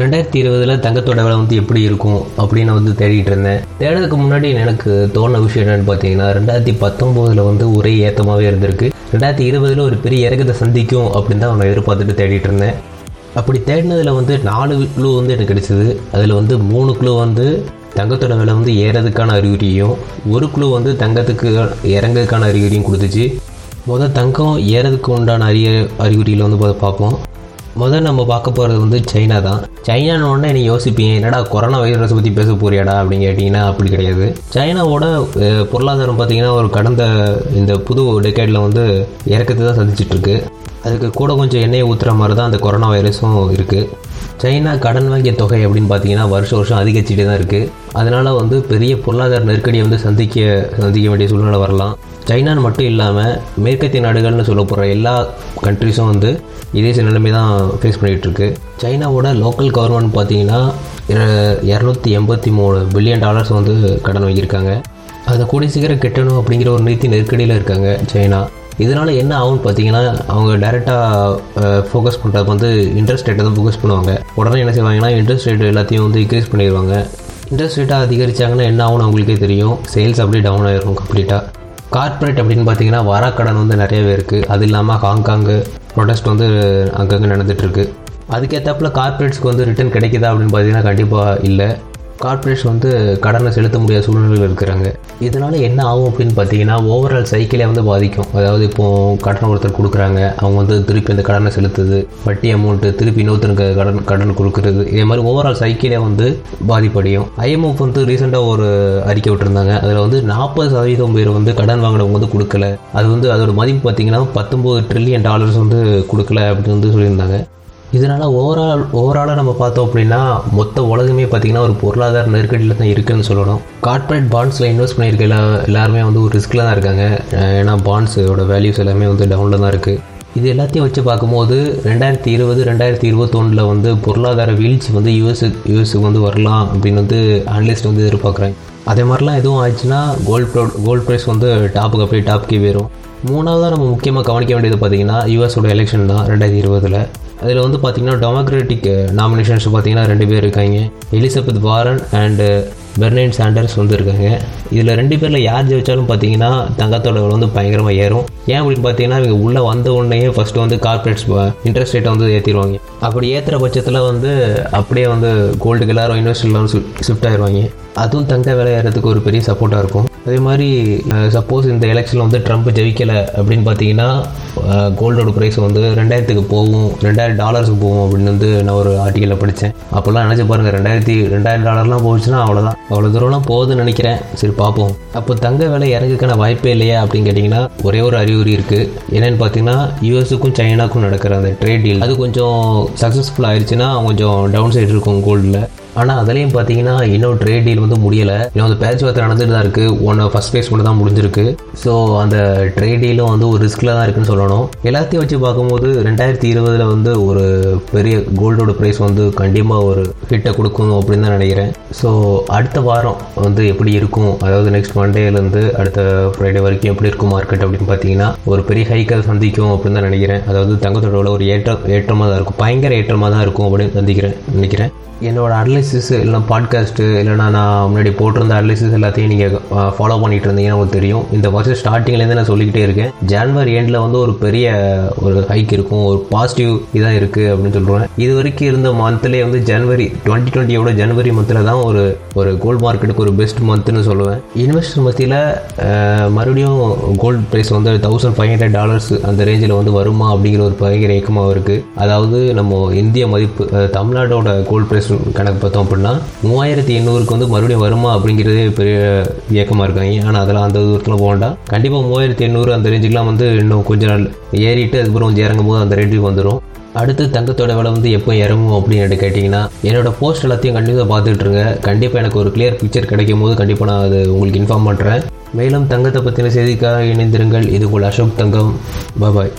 ரெண்டாயிரத்தி இருபதில் தங்கத்தோட விலை வந்து எப்படி இருக்கும் அப்படின்னு நான் வந்து தேடிட்டு இருந்தேன். தேடுறதுக்கு முன்னாடி எனக்கு தோண விஷயம் என்னென்னு பார்த்தீங்கன்னா ரெண்டாயிரத்தி பத்தொம்போதில் வந்து ஒரே ஏத்தமாகவே இருந்திருக்கு. ரெண்டாயிரத்தி இருபதில் ஒரு பெரிய இறக்கத்தை சந்திக்கும் அப்படின்னு தான் நான் எதிர்பார்த்துட்டு தேடிட்டு இருந்தேன். அப்படி தேடினதில் வந்து நாலு குழு வந்து எனக்கு கிடைச்சிது. அதில் வந்து மூணு குழு வந்து தங்கத்தோட விலை வந்து ஏறதுக்கான அறிகுறியும் ஒரு குழு வந்து தங்கத்துக்கு இறங்குறதுக்கான அறிகுறியும் கொடுத்துச்சு. முதல் தங்கம் ஏறதுக்கு உண்டான அறிய அறிகுறியில் வந்து பார்ப்போம் முதல் நம்ம பார்க்க போகிறது வந்து சைனா தான். சைனான்னு உடனே நீ யோசிப்பீங்க என்னடா கொரோனா வைரஸ் பற்றி பேச போறியாடா? அப்படின்னு கேட்டிங்கன்னா அப்படி கிடையாது. சைனாவோட பொருளாதாரம் பார்த்தீங்கன்னா ஒரு கடந்த இந்த புது டெக்கேடில் வந்து இறக்கத்தை தான் சந்திச்சிட்ருக்கு அதுக்கு கூட கொஞ்சம் எண்ணெயை ஊற்றுற மாதிரி தான் அந்த கொரோனா வைரஸும் இருக்குது சைனா கடன் வாங்கிய தொகை அப்படின்னு பார்த்தீங்கன்னா வருஷம் வருஷம் அதிகரிச்சுட்டே தான் இருக்குது அதனால் வந்து பெரிய பொருளாதார நெருக்கடியை வந்து சந்திக்க சந்திக்க வேண்டிய சூழ்நிலை வரலாம். சைனான்னு மட்டும் இல்லாமல் மேற்கத்திய நாடுகள்னு சொல்ல போகிற எல்லா கண்ட்ரிஸும் வந்து இதே சில நிலைமை தான் ஃபேஸ் பண்ணிகிட்டுருக்கு சைனாவோட லோக்கல் கவர்மெண்ட் பார்த்தீங்கன்னா இரநூத்தி எண்பத்தி மூணு பில்லியன் டாலர்ஸ் வந்து கடன் வாங்கியிருக்காங்க. அதை கூடிய சீக்கிரம் கெட்டணும் அப்படிங்கிற ஒரு நீதி நெருக்கடியில் இருக்காங்க சைனா. இதனால் என்ன ஆகும்னு பார்த்தீங்கன்னா அவங்க டைரெக்டாக ஃபோக்கஸ் பண்ணுறது வந்து இன்ட்ரெஸ்ட் ரேட்டை தான் ஃபோக்கஸ் பண்ணுவாங்க. உடனே என்ன செய்வாங்கன்னா இன்ட்ரெஸ்ட் ரேட் எல்லாத்தையும் வந்து இன்க்ரீஸ் பண்ணிடுவாங்க. இன்ட்ரெஸ்ட் ரேட்டாக அதிகரிச்சாங்கன்னா என்ன ஆகும்னு அவங்களுக்கே தெரியும். சேல்ஸ் அப்படியே டவுன் ஆயிரும் கம்ப்ளீட்டாக கார்ப்பரேட் அப்படின்னு பார்த்தீங்கன்னா வாராக்கடன் வந்து நிறையவே இருக்குது அது இல்லாமல் ஹாங்காங்கு ப்ரொடெஸ்ட் வந்து அங்கங்கே நடந்துகிட்ருக்கு அதுக்கேற்றாப்புல கார்ப்பரேட்ஸ்க்கு வந்து ரிட்டர்ன் கிடைக்குதா அப்படின்னு பார்த்தீங்கன்னா கண்டிப்பாக இல்லை. கார்ப்பரேட்ஸ் வந்து கடனை செலுத்த முடியாத சூழ்நிலையில் இருக்கிறாங்க. இதனால் என்ன ஆகும் அப்படின்னு பார்த்தீங்கன்னா ஓவரால் சைக்கிளே வந்து பாதிக்கும். அதாவது இப்போது கடன் ஒருத்தர் கொடுக்குறாங்க அவங்க வந்து திருப்பி அந்த கடனை செலுத்துது வட்டி அமௌண்ட்டு திருப்பி இன்னொருத்தருக்கு கடன் கடன் கொடுக்குறது. இதே மாதிரி ஓவரால் சைக்கிளே வந்து பாதிப்படையும். ஐஎம்எஃப் வந்து ரீசெண்டாக ஒரு அறிக்கை விட்டுருந்தாங்க. அதில் வந்து நாற்பது சதவீதம் பேர் வந்து கடன் வாங்கினவங்க வந்து கொடுக்கல. அது வந்து அதோட மதிப்பு பார்த்தீங்கன்னா பத்தொம்போது ட்ரில்லியன் டாலர்ஸ் வந்து கொடுக்கல அப்படின்னு வந்து சொல்லியிருந்தாங்க. இதனால் ஓவரால் ஓவராலாக நம்ம பார்த்தோம் அப்படின்னா மொத்த உலகமே பார்த்திங்கன்னா ஒரு பொருளாதார நெருக்கடியில் தான் இருக்குதுன்னு சொல்லணும். கார்ப்பரேட் பாண்ட்ஸில் இன்வெஸ்ட் பண்ணியிருக்க எல்லா எல்லாருமே வந்து ஒரு ரிஸ்கில் தான் இருக்காங்க. ஏன்னா பாண்ட்ஸோட வேல்யூஸ் எல்லாமே வந்து டவுனில் தான் இருக்குது இது எல்லாத்தையும் வச்சு பார்க்கும்போது ரெண்டாயிரத்தி இருபது ரெண்டாயிரத்தி இருபத்தொன்னில் வந்து பொருளாதார வீழ்ச்சி வந்து யூஎஸ் யூஎஸ்க்கு வந்து வரலாம் அப்படின்னு வந்து அனலிஸ்ட் வந்து எதிர்பார்க்குறேன் அதே மாதிரிலாம் எதுவும் ஆச்சுன்னா கோல்ட் ப்ரோ கோல்ட் ப்ரைஸ் வந்து டாப்புக்கு அப்படியே டாப்புக்கே வரும் மூணாவதாக நம்ம முக்கியமாக கவனிக்க வேண்டியது பார்த்தீங்கன்னா யூஎஸோட எலெக்ஷன் தான் ரெண்டாயிரத்தி இருபதில். அதில் வந்து பார்த்தீங்கன்னா டெமோக்ராட்டிக் நாமினேஷன்ஸ் பார்த்தீங்கன்னா ரெண்டு பேர் இருக்காங்க. Elizabeth Warren and Bernie Sanders வந்து இருக்காங்க. இதில் ரெண்டு பேரில் யார் ஜெயிச்சாலும் பார்த்தீங்கன்னா தங்கத்தோட விலை வந்து பயங்கரமாக ஏறும். ஏன் அப்படின்னு பார்த்தீங்கன்னா இவங்க உள்ளே வந்த உடனே ஃபஸ்ட்டு வந்து கார்ப்பரேட்ஸ் இன்ட்ரெஸ்ட் ரேட்டை வந்து ஏற்றிடுவாங்க அப்படி ஏற்றுற பட்சத்தில் வந்து அப்படியே வந்து கோல்டுக்கு எல்லாரும் இன்வெஸ்டர்லாம் ஷிஃப்ட் ஆயிடுவாங்க அதுவும் தங்க விலை ஏறதுக்கு ஒரு பெரிய சப்போர்ட்டாக இருக்கும். அதே மாதிரி சப்போஸ் இந்த எலெக்ஷனில் வந்து ட்ரம்ப் ஜெயிக்கலை அப்படின்னு பார்த்தீங்கன்னா கோல்டோட ப்ரைஸ் வந்து ரெண்டாயிரத்துக்கு போகும். ரெண்டாயிரம் டாலர்ஸுக்கு போகும் அப்படின்னு வந்து நான் ஒரு ஆர்டிக்கலில் படித்தேன் அப்போல்லாம் நினச்சி பாருங்கள் ரெண்டாயிரத்தி ரெண்டாயிரம் டாலர்லாம் போச்சுன்னா அவ்வளோதான் அவ்வளோ தூரம்லாம் போகுதுன்னு நினைக்கிறேன். சரி பார்ப்போம். அப்போ தங்க விலை இறங்குக்கான வாய்ப்பே இல்லையா அப்படின்னு கேட்டிங்கன்னா ஒரே ஒரு அறிகுறி இருக்குது என்னென்னு பார்த்தீங்கன்னா யூஎஸுக்கும் சைனாக்கும் நடக்கிற அந்த ட்ரேட் டீல் அது கொஞ்சம் சக்ஸஸ்ஃபுல் ஆயிடுச்சுன்னா கொஞ்சம் டவுன் சைடு இருக்கும் கோல்டில் ஆனால் அதுலேயும் பார்த்தீங்கன்னா இன்னும் ட்ரேட் டீல் வந்து முடியலை. இன்னும் அந்த பேச்சுவார்த்தை நடந்துட்டு தான் இருக்குது ஒன்று ஃபஸ்ட் ஃபேஸ் மட்டும் தான் முடிஞ்சிருக்கு. ஸோ அந்த ட்ரேட் டீலும் வந்து ஒரு ரிஸ்கில் தான் இருக்குன்னு சொல்லணும். எல்லாத்தையும் வச்சு பார்க்கும்போது ரெண்டாயிரத்தி இருபதில் வந்து ஒரு பெரிய கோல்டோட ப்ரைஸ் வந்து கண்டிப்பாக ஒரு ஹிட்டை கொடுக்கும் அப்படின்னு தான் நினைக்கிறேன். ஸோ அடுத்த வாரம் வந்து எப்படி இருக்கும்? அதாவது நெக்ஸ்ட் மண்டேலேருந்து அடுத்த ஃப்ரைடே வரைக்கும் எப்படி இருக்கும் மார்க்கெட் அப்படின்னு பார்த்தீங்கன்னா ஒரு பெரிய ஹைக்கை சந்திக்கும் அப்படின்னு தான் நினைக்கிறேன். அதாவது தங்கத்தோட ஒரு ஏற்றம் ஏற்றமாக தான் இருக்கும். பயங்கர ஏற்றமாக தான் இருக்கும் அப்படின்னு சந்திக்கிறேன் நினைக்கிறேன். என்னோட அனலிசிஸ் இல்லைனா பாட்காஸ்ட்டு இல்லைனா நான் முன்னாடி போட்டிருந்த அனலிசிஸ் எல்லாத்தையும் நீங்கள் ஃபாலோ பண்ணிட்டு இருந்தீங்கன்னா உங்களுக்கு தெரியும். இந்த வருஷம் ஸ்டார்டிங்லேருந்து நான் சொல்லிக்கிட்டே இருக்கேன். ஜான்வரி எண்டில் வந்து ஒரு பெரிய ஒரு ஹைக் இருக்கும். ஒரு பாசிட்டிவ் இதாக இருக்குது அப்படின்னு சொல்கிறேன் இது வரைக்கும் இருந்த மந்த்லேயே வந்து ஜனவரி டுவெண்ட்டி டுவெண்ட்டியோட ஜனவரி மந்தில் தான் ஒரு ஒரு கோல்டு மார்க்கெட்டுக்கு ஒரு பெஸ்ட் மந்த்னு சொல்லுவேன். இன்வெஸ்டர் மத்தியில் மறுபடியும் கோல்டு ப்ரைஸ் வந்து தௌசண்ட் ஃபைவ் ஹண்ட்ரட் டாலர்ஸ் அந்த ரேஞ்சில் வந்து வருமா அப்படிங்கிற ஒரு பயங்கர இயக்கமாக இருக்குது அதாவது நம்ம இந்திய மதிப்பு தமிழ்நாடோட கோல்டு ப்ரைஸ் கணக்கு பார்த்தோம் அப்படின்னா மூவாயிரத்தி எண்ணூறுக்கு வந்து மறுபடியும் வருமா அப்படிங்கிறதே பெரிய இயக்கமாக இருக்காங்க. ஆனால் அதெல்லாம் அந்த தூரத்தில் போகண்டா கண்டிப்பாக மூவாயிரத்தி எண்ணூறு அந்த ரேஞ்சுக்கெலாம் வந்து இன்னும் கொஞ்ச நாள் ஏறிட்டு அதுக்கப்புறம் கொஞ்சம் இறங்கும் போது அந்த ரேஞ்சுக்கு வந்துடும் அடுத்து தங்கத்தோட விலை வந்து எப்போ இறங்கும் அப்படின்னு கேட்டிங்கன்னா என்னோட போஸ்ட் எல்லாத்தையும் கண்டிப்பாக பார்த்துட்டு இருங்க. கண்டிப்பாக எனக்கு ஒரு கிளியர் பிக்சர் கிடைக்கும் போது கண்டிப்பாக நான் அது உங்களுக்கு இன்ஃபார்ம் பண்ணுறேன் மேலும் தங்கத்தை பற்றின செய்திக்காக இணைந்திருங்கள். இது உங்கள் அசோக் தங்கம். பாய்